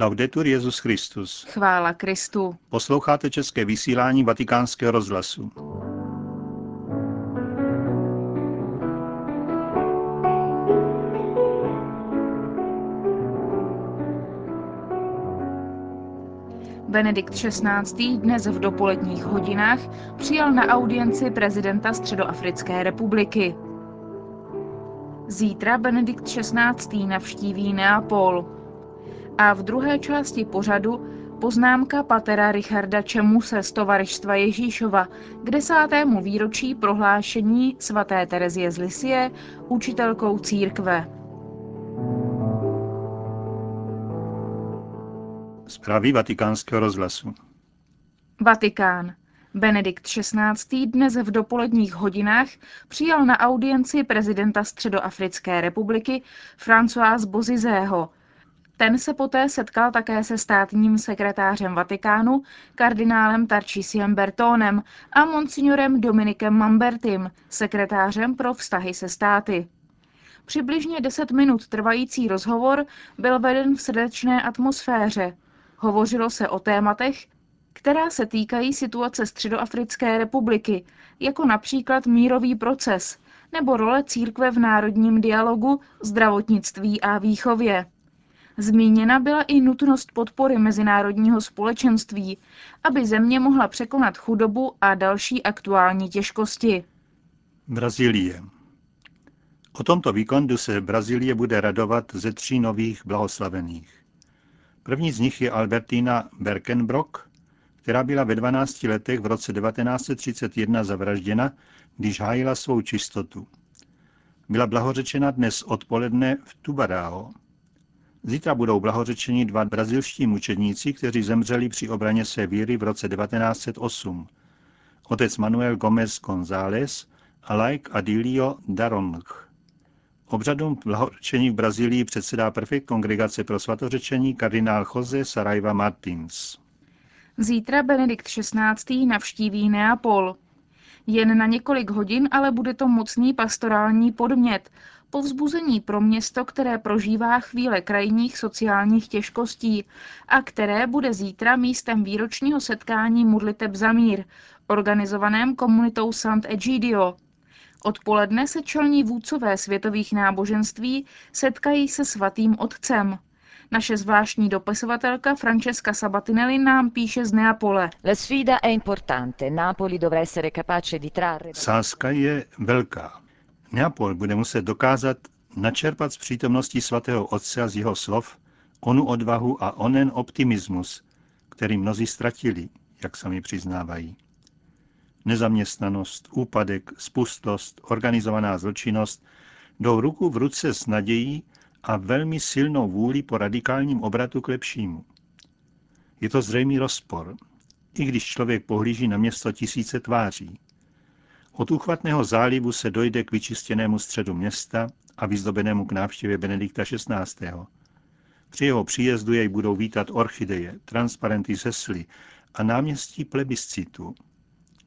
Laudetur Jezus Christus. Chvála Kristu. Posloucháte české vysílání Vatikánského rozhlasu. Benedikt XVI. dnes v dopoledních hodinách přijal na audienci prezidenta Středoafrické republiky. Zítra Benedikt XVI. navštíví Neapol. A v druhé části pořadu poznámka patera Richarda Čemuse z Tovarištva Ježíšova k desátému výročí prohlášení svaté Terezie z Lisie učitelkou církve. Zprávy vatikánského rozhlasu. Vatikán. Benedikt XVI. dnes v dopoledních hodinách přijal na audienci prezidenta Středoafrické republiky François Bozizého. Ten se poté setkal také se státním sekretářem Vatikánu, kardinálem Tarčísiem Bertónem a monsignorem Dominikem Mambertim, sekretářem pro vztahy se státy. Přibližně deset minut trvající rozhovor byl veden v srdečné atmosféře. Hovořilo se o tématech, která se týkají situace Středoafrické republiky, jako například mírový proces nebo role církve v národním dialogu, zdravotnictví a výchově. Zmíněna byla i nutnost podpory mezinárodního společenství, aby země mohla překonat chudobu a další aktuální těžkosti. Brazílie. O tomto víkendu se Brazílie bude radovat ze tří nových blahoslavených. První z nich je Albertina Berkenbrock, která byla ve 12 letech v roce 1931 zavražděna, když hájila svou čistotu. Byla blahořečena dnes odpoledne v Tubarao. Zítra budou blahořečeni dva brazilští mučedníci, kteří zemřeli při obraně své víry v roce 1908. Otec Manuel Gomez González a laik Adilio Darong. Obřadům blahořečení v Brazílii předsedá prefekt Kongregace pro svatořečení kardinál Jose Saraiva Martins. Zítra Benedikt XVI. navštíví Neapol. Jen na několik hodin, ale bude to mocný pastorální podmět, povzbuzení pro město, které prožívá chvíle krajních sociálních těžkostí a které bude zítra místem výročního setkání modliteb za mír, organizovaném komunitou Sant Egidio. Odpoledne se čelní vůdcové světových náboženství setkají se svatým otcem. Naše zvláštní dopisovatelka Francesca Sabatinelli nám píše z Neapole. La sfida è importante. Napoli dovrà essere capace di trarre... Sázka je velká. Neapol bude muset dokázat načerpat z přítomnosti svatého otce a z jeho slov onu odvahu a onen optimismus, který mnozí ztratili, jak sami přiznávají. Nezaměstnanost, úpadek, spustost, organizovaná zločinnost jdou ruku v ruce s nadějí a velmi silnou vůli po radikálním obratu k lepšímu. Je to zřejmý rozpor, i když člověk pohlíží na město tisíce tváří. Od úchvatného zálivu se dojde k vyčistěnému středu města a vyzdobenému k návštěvě Benedikta XVI. Při jeho příjezdu jej budou vítat orchideje, transparenty sesly a náměstí plebiscitu,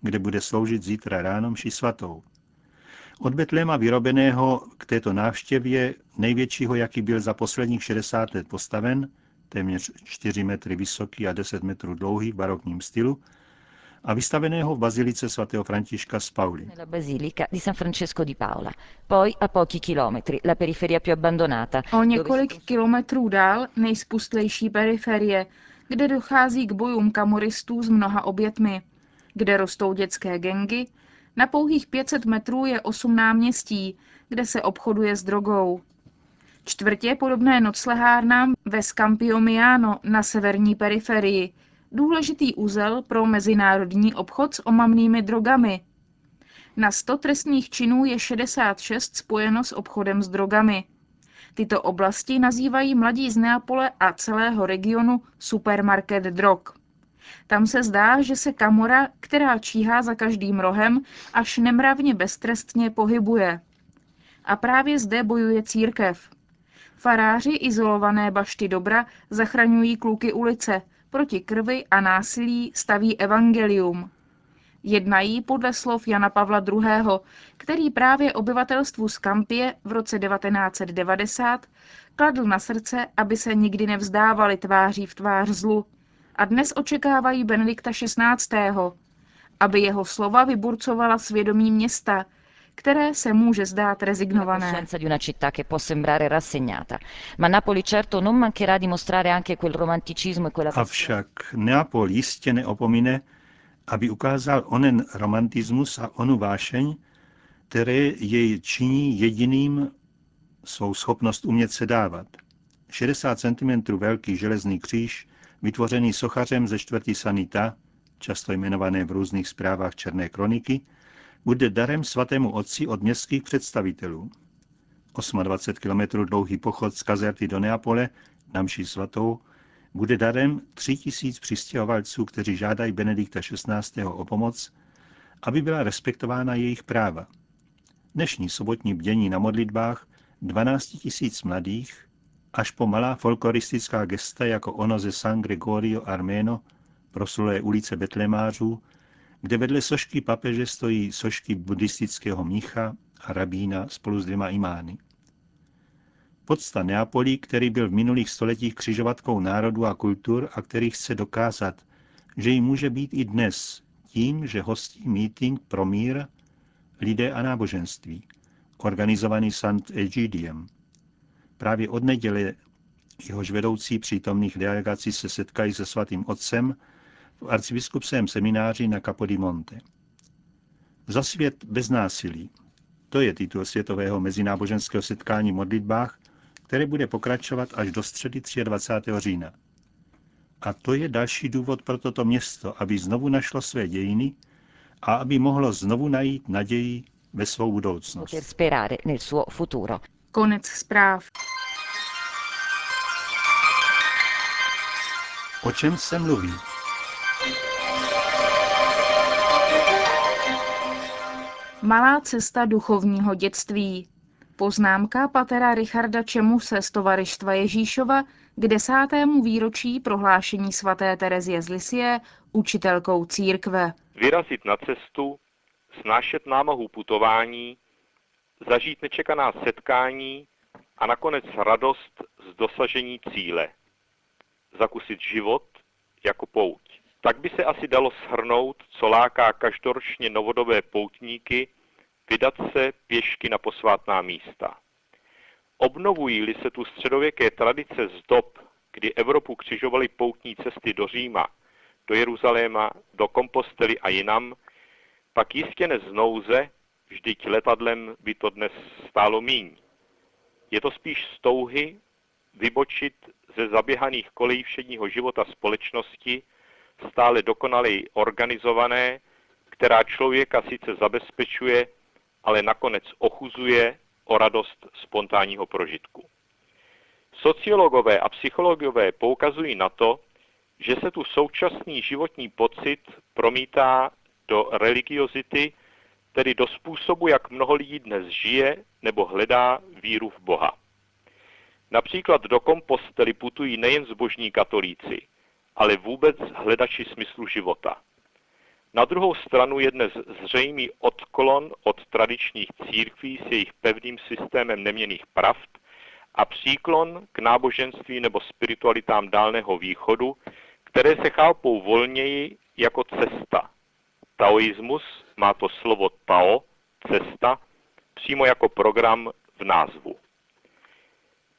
kde bude sloužit zítra ráno mši svatou. Od Betléma vyrobeného k této návštěvě, největšího, jaký byl za posledních 60 let postaven, téměř 4 metry vysoký a 10 metrů dlouhý v barokním stylu, a vystaveného v bazilice svatého Františka z Pauli. Nella basilica di San Francesco di Paola. Poi, a pochi chilometri, la periferia più abbandonata. O několik kilometrů dál nejspustlejší periferie, kde dochází k bojům kamoristů s mnoha obětmi, kde rostou dětské gengy, na pouhých 500 metrů je 8 náměstí, kde se obchoduje s drogou. Čtvrtě podobné noclehárnám ve Scampiomiano na severní periferii, důležitý úzel pro mezinárodní obchod s omamnými drogami. Na 100 trestních činů je 66 spojeno s obchodem s drogami. Tyto oblasti nazývají mladí z Neapole a celého regionu supermarket drog. Tam se zdá, že se kamora, která číhá za každým rohem, až nemravně beztrestně pohybuje. A právě zde bojuje církev. Faráři izolované bašty dobra zachraňují kluky ulice, proti krvi a násilí staví evangelium. Jednají podle slov Jana Pavla II., který právě obyvatelstvu z Kampie v roce 1990 kladl na srdce, aby se nikdy nevzdávali tváří v tvář zlu. A dnes očekávají Benedikta XVI., aby jeho slova vyburcovala svědomí města, které se může zdát rezignované. coscienza di una città che può sembrare rassegnata, ma Napoli certo non mancherà di mostrare anche quel romanticismo e quella Avšak Neapol jistě neopomine, aby ukázal onen romantismus a onu vášeň, které jej činí jediným svou schopnost umět se dávat. 60 cm velký železný kříž, vytvořený sochařem ze čtvrtý sanita, často jmenované v různých zprávách Černé kroniky, bude darem svatému otci od městských představitelů. 28 km dlouhý pochod z Kazerty do Neapole na mši svatou bude darem tří tisíc přistěhovalců, kteří žádají Benedikta XVI. o pomoc, aby byla respektována jejich práva. Dnešní sobotní bdění na modlitbách 12 tisíc mladých, až po malá folkloristická gesta jako ono ze San Gregorio Armeno, proslulé ulice Betlemářů, kde vedle sošky papeže stojí sošky buddhistického mnicha a rabína spolu s dvěma imány. Podsta Neapolí, který byl v minulých stoletích křižovatkou národů a kultur a který chce dokázat, že jí může být i dnes tím, že hostí meeting pro mír, lidé a náboženství, organizovaný Sant Egidiem. Právě od neděle jehož vedoucí přítomných delegací se setkají se svatým otcem v arcibiskupském semináři na Capodimonte. Za svět bez násilí. To je titul světového mezináboženského setkání v modlitbách, které bude pokračovat až do středy 23. října. A to je další důvod pro toto město, aby znovu našlo své dějiny a aby mohlo znovu najít naději ve svou budoucnost. poter sperare nel suo futuro. Konec zpráv. O čem se mluví? Malá cesta duchovního dětství. Poznámka patera Richarda Čemuse z tovarištva Ježíšova k desátému výročí prohlášení svaté Terezie z Lisie učitelkou církve. vyrazit na cestu, snášet námahu putování, zažít nečekaná setkání a nakonec radost z dosažení cíle. Zakusit život jako pouť. Tak by se asi dalo shrnout, co láká každoročně novodobé poutníky vydat se pěšky na posvátná místa. Obnovují-li se tu středověké tradice z dob, kdy Evropu křižovaly poutní cesty do Říma, do Jeruzaléma, do Kompostely a jinam, pak jistě ne z vždyť letadlem by to dnes stálo míň. Je to spíš z touhy vybočit ze zaběhaných kolejí všedního života společnosti, stále dokonaleji organizované, která člověka sice zabezpečuje, ale nakonec ochuzuje o radost spontánního prožitku. Sociologové a psychologové poukazují na to, že se tu současný životní pocit promítá do religiozity, tedy do způsobu, jak mnoho lidí dnes žije nebo hledá víru v Boha. Například do kompostely putují nejen zbožní katolíci, ale vůbec hledači smyslu života. Na druhou stranu je dnes zřejmý odklon od tradičních církví s jejich pevným systémem neměných pravd a příklon k náboženství nebo spiritualitám dálného východu, které se chápou volněji jako cesta. Taoismus má to slovo Tao, cesta, přímo jako program v názvu.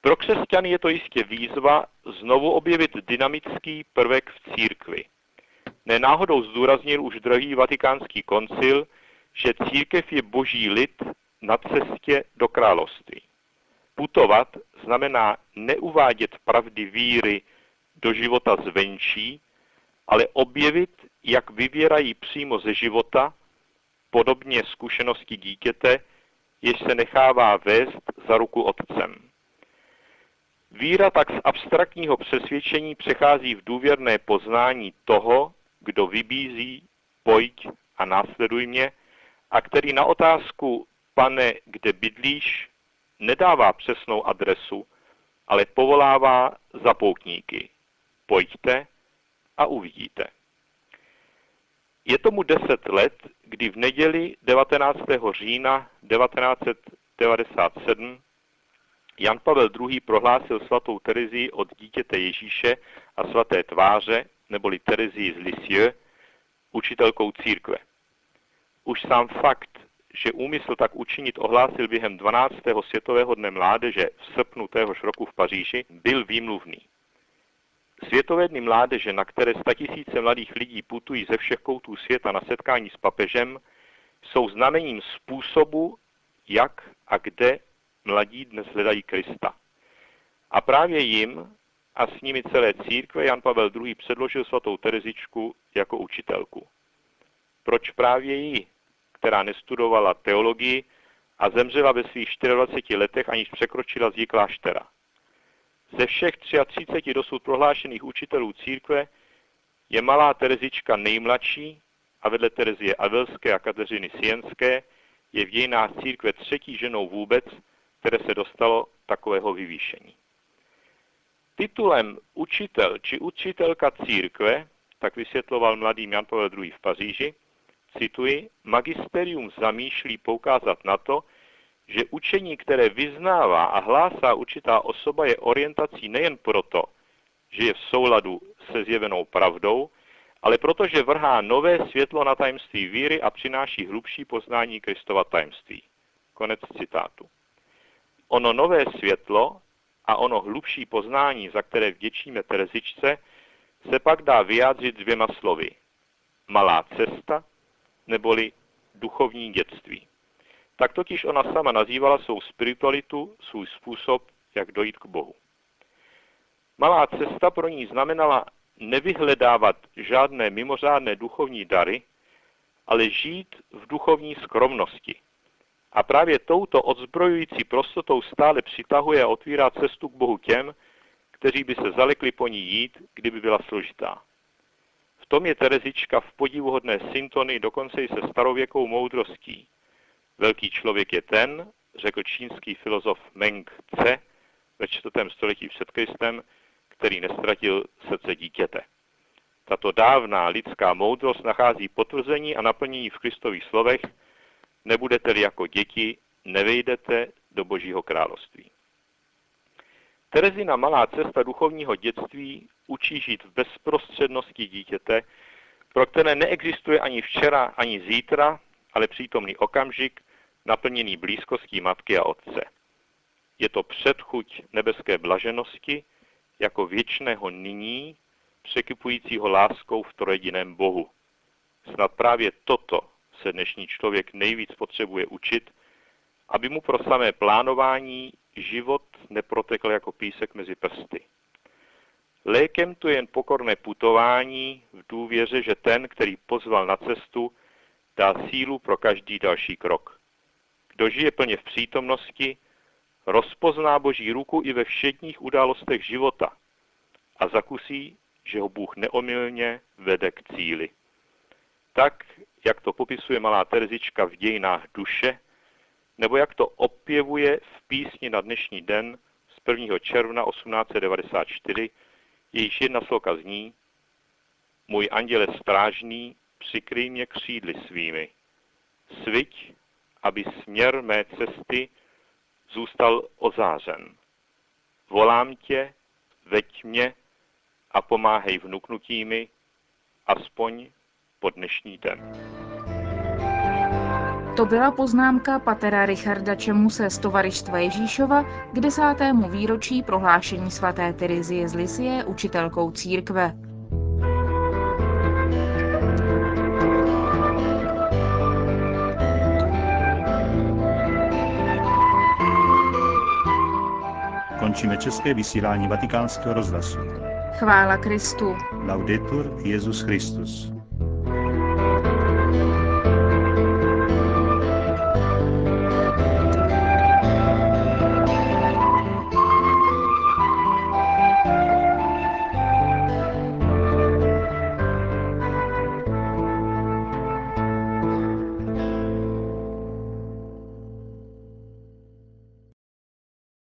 Pro křesťany je to jistě výzva znovu objevit dynamický prvek v církvi. Nenáhodou zdůraznil už drahý vatikánský koncil, že církev je boží lid na cestě do království. Putovat znamená neuvádět pravdy víry do života zvenčí, ale objevit, jak vyvěrají přímo ze života, podobně zkušenosti dítěte, jež se nechává vést za ruku otcem. Víra tak z abstraktního přesvědčení přechází v důvěrné poznání toho, kdo vybízí, pojď a následuj mě, a který na otázku, pane, kde bydlíš, nedává přesnou adresu, ale povolává za poutníky. Pojďte a uvidíte. Je tomu deset let, kdy v neděli 19. října 1997 Jan Pavel II. prohlásil svatou Terezii od dítěte Ježíše a svaté tváře, neboli Terezii z Lisieux, učitelkou církve. Už sám fakt, že úmysl tak učinit ohlásil během 12. světového dne mládeže v srpnu téhož roku v Paříži, byl výmluvný. Světové dny mládeže, na které statisíce mladých lidí putují ze všech koutů světa na setkání s papežem, jsou znamením způsobu, jak a kde mladí dnes hledají Krista. A právě jim a s nimi celé církve Jan Pavel II. předložil svatou Terezičku jako učitelku. Proč právě ji, která nestudovala teologii a zemřela ve svých 24 letech, aniž překročila zdi kláštera? Ze všech 33 dosud prohlášených učitelů církve je malá Terezička nejmladší a vedle Terezie Avelské a Kateřiny Sienské je v dějinách církve třetí ženou vůbec, které se dostalo takového vyvýšení. Titulem učitel či učitelka církve, tak vysvětloval mladý Jan Pavel II. v Paříži, cituji, magisterium zamýšlí poukázat na to, že učení, které vyznává a hlásá určitá osoba, je orientací nejen proto, že je v souladu se zjevenou pravdou, ale protože vrhá nové světlo na tajemství víry a přináší hlubší poznání Kristova tajemství. Konec citátu. Ono nové světlo a ono hlubší poznání, za které vděčíme Terezičce, se pak dá vyjádřit dvěma slovy. Malá cesta neboli duchovní dětství. Tak totiž ona sama nazývala svou spiritualitu, svůj způsob, jak dojít k Bohu. Malá cesta pro ní znamenala nevyhledávat žádné mimořádné duchovní dary, ale žít v duchovní skromnosti. A právě touto odzbrojující prostotou stále přitahuje a otvírá cestu k Bohu těm, kteří by se zalekli po ní jít, kdyby byla složitá. V tom je Terezička v podivuhodné syntony dokonce i se starověkou moudrostí. Velký člověk je ten, řekl čínský filozof Meng Tse ve čtvrtém století před Kristem, který nestratil srdce dítěte. Tato dávná lidská moudrost nachází potvrzení a naplnění v Kristových slovech, nebudete-li jako děti, nevejdete do Božího království. Terezina malá cesta duchovního dětství učí žít v bezprostřednosti dítěte, pro které neexistuje ani včera, ani zítra, ale přítomný okamžik, naplněný blízkostí matky a otce. Je to předchuť nebeské blaženosti, jako věčného nyní, překypujícího láskou v trojediném Bohu. Snad právě toto se dnešní člověk nejvíc potřebuje učit, aby mu pro samé plánování život neprotekl jako písek mezi prsty. Lékem tu je jen pokorné putování v důvěře, že ten, který pozval na cestu, dá sílu pro každý další krok. Kdo žije plně v přítomnosti, rozpozná Boží ruku i ve všedních událostech života a zakusí, že ho Bůh neomylně vede k cíli. Tak, jak to popisuje malá Terezička v dějinách duše, nebo jak to opěvuje v písni na dnešní den z 1. června 1894, jejíž jedna sloka zní Můj anděle strážný, přikryj mě křídly svými. Sviť, aby směr mé cesty zůstal ozářen. Volám tě, veď mě a pomáhej vnuknutími, aspoň po dnešní den. To byla poznámka patera Richarda Čemuse z Tovarištva Ježíšova k desátému výročí prohlášení svaté Terezie z Lisie učitelkou církve. Končíme české vysílání vatikánského rozhlasu. Chvála Kristu. Laudetur Jezus Christus.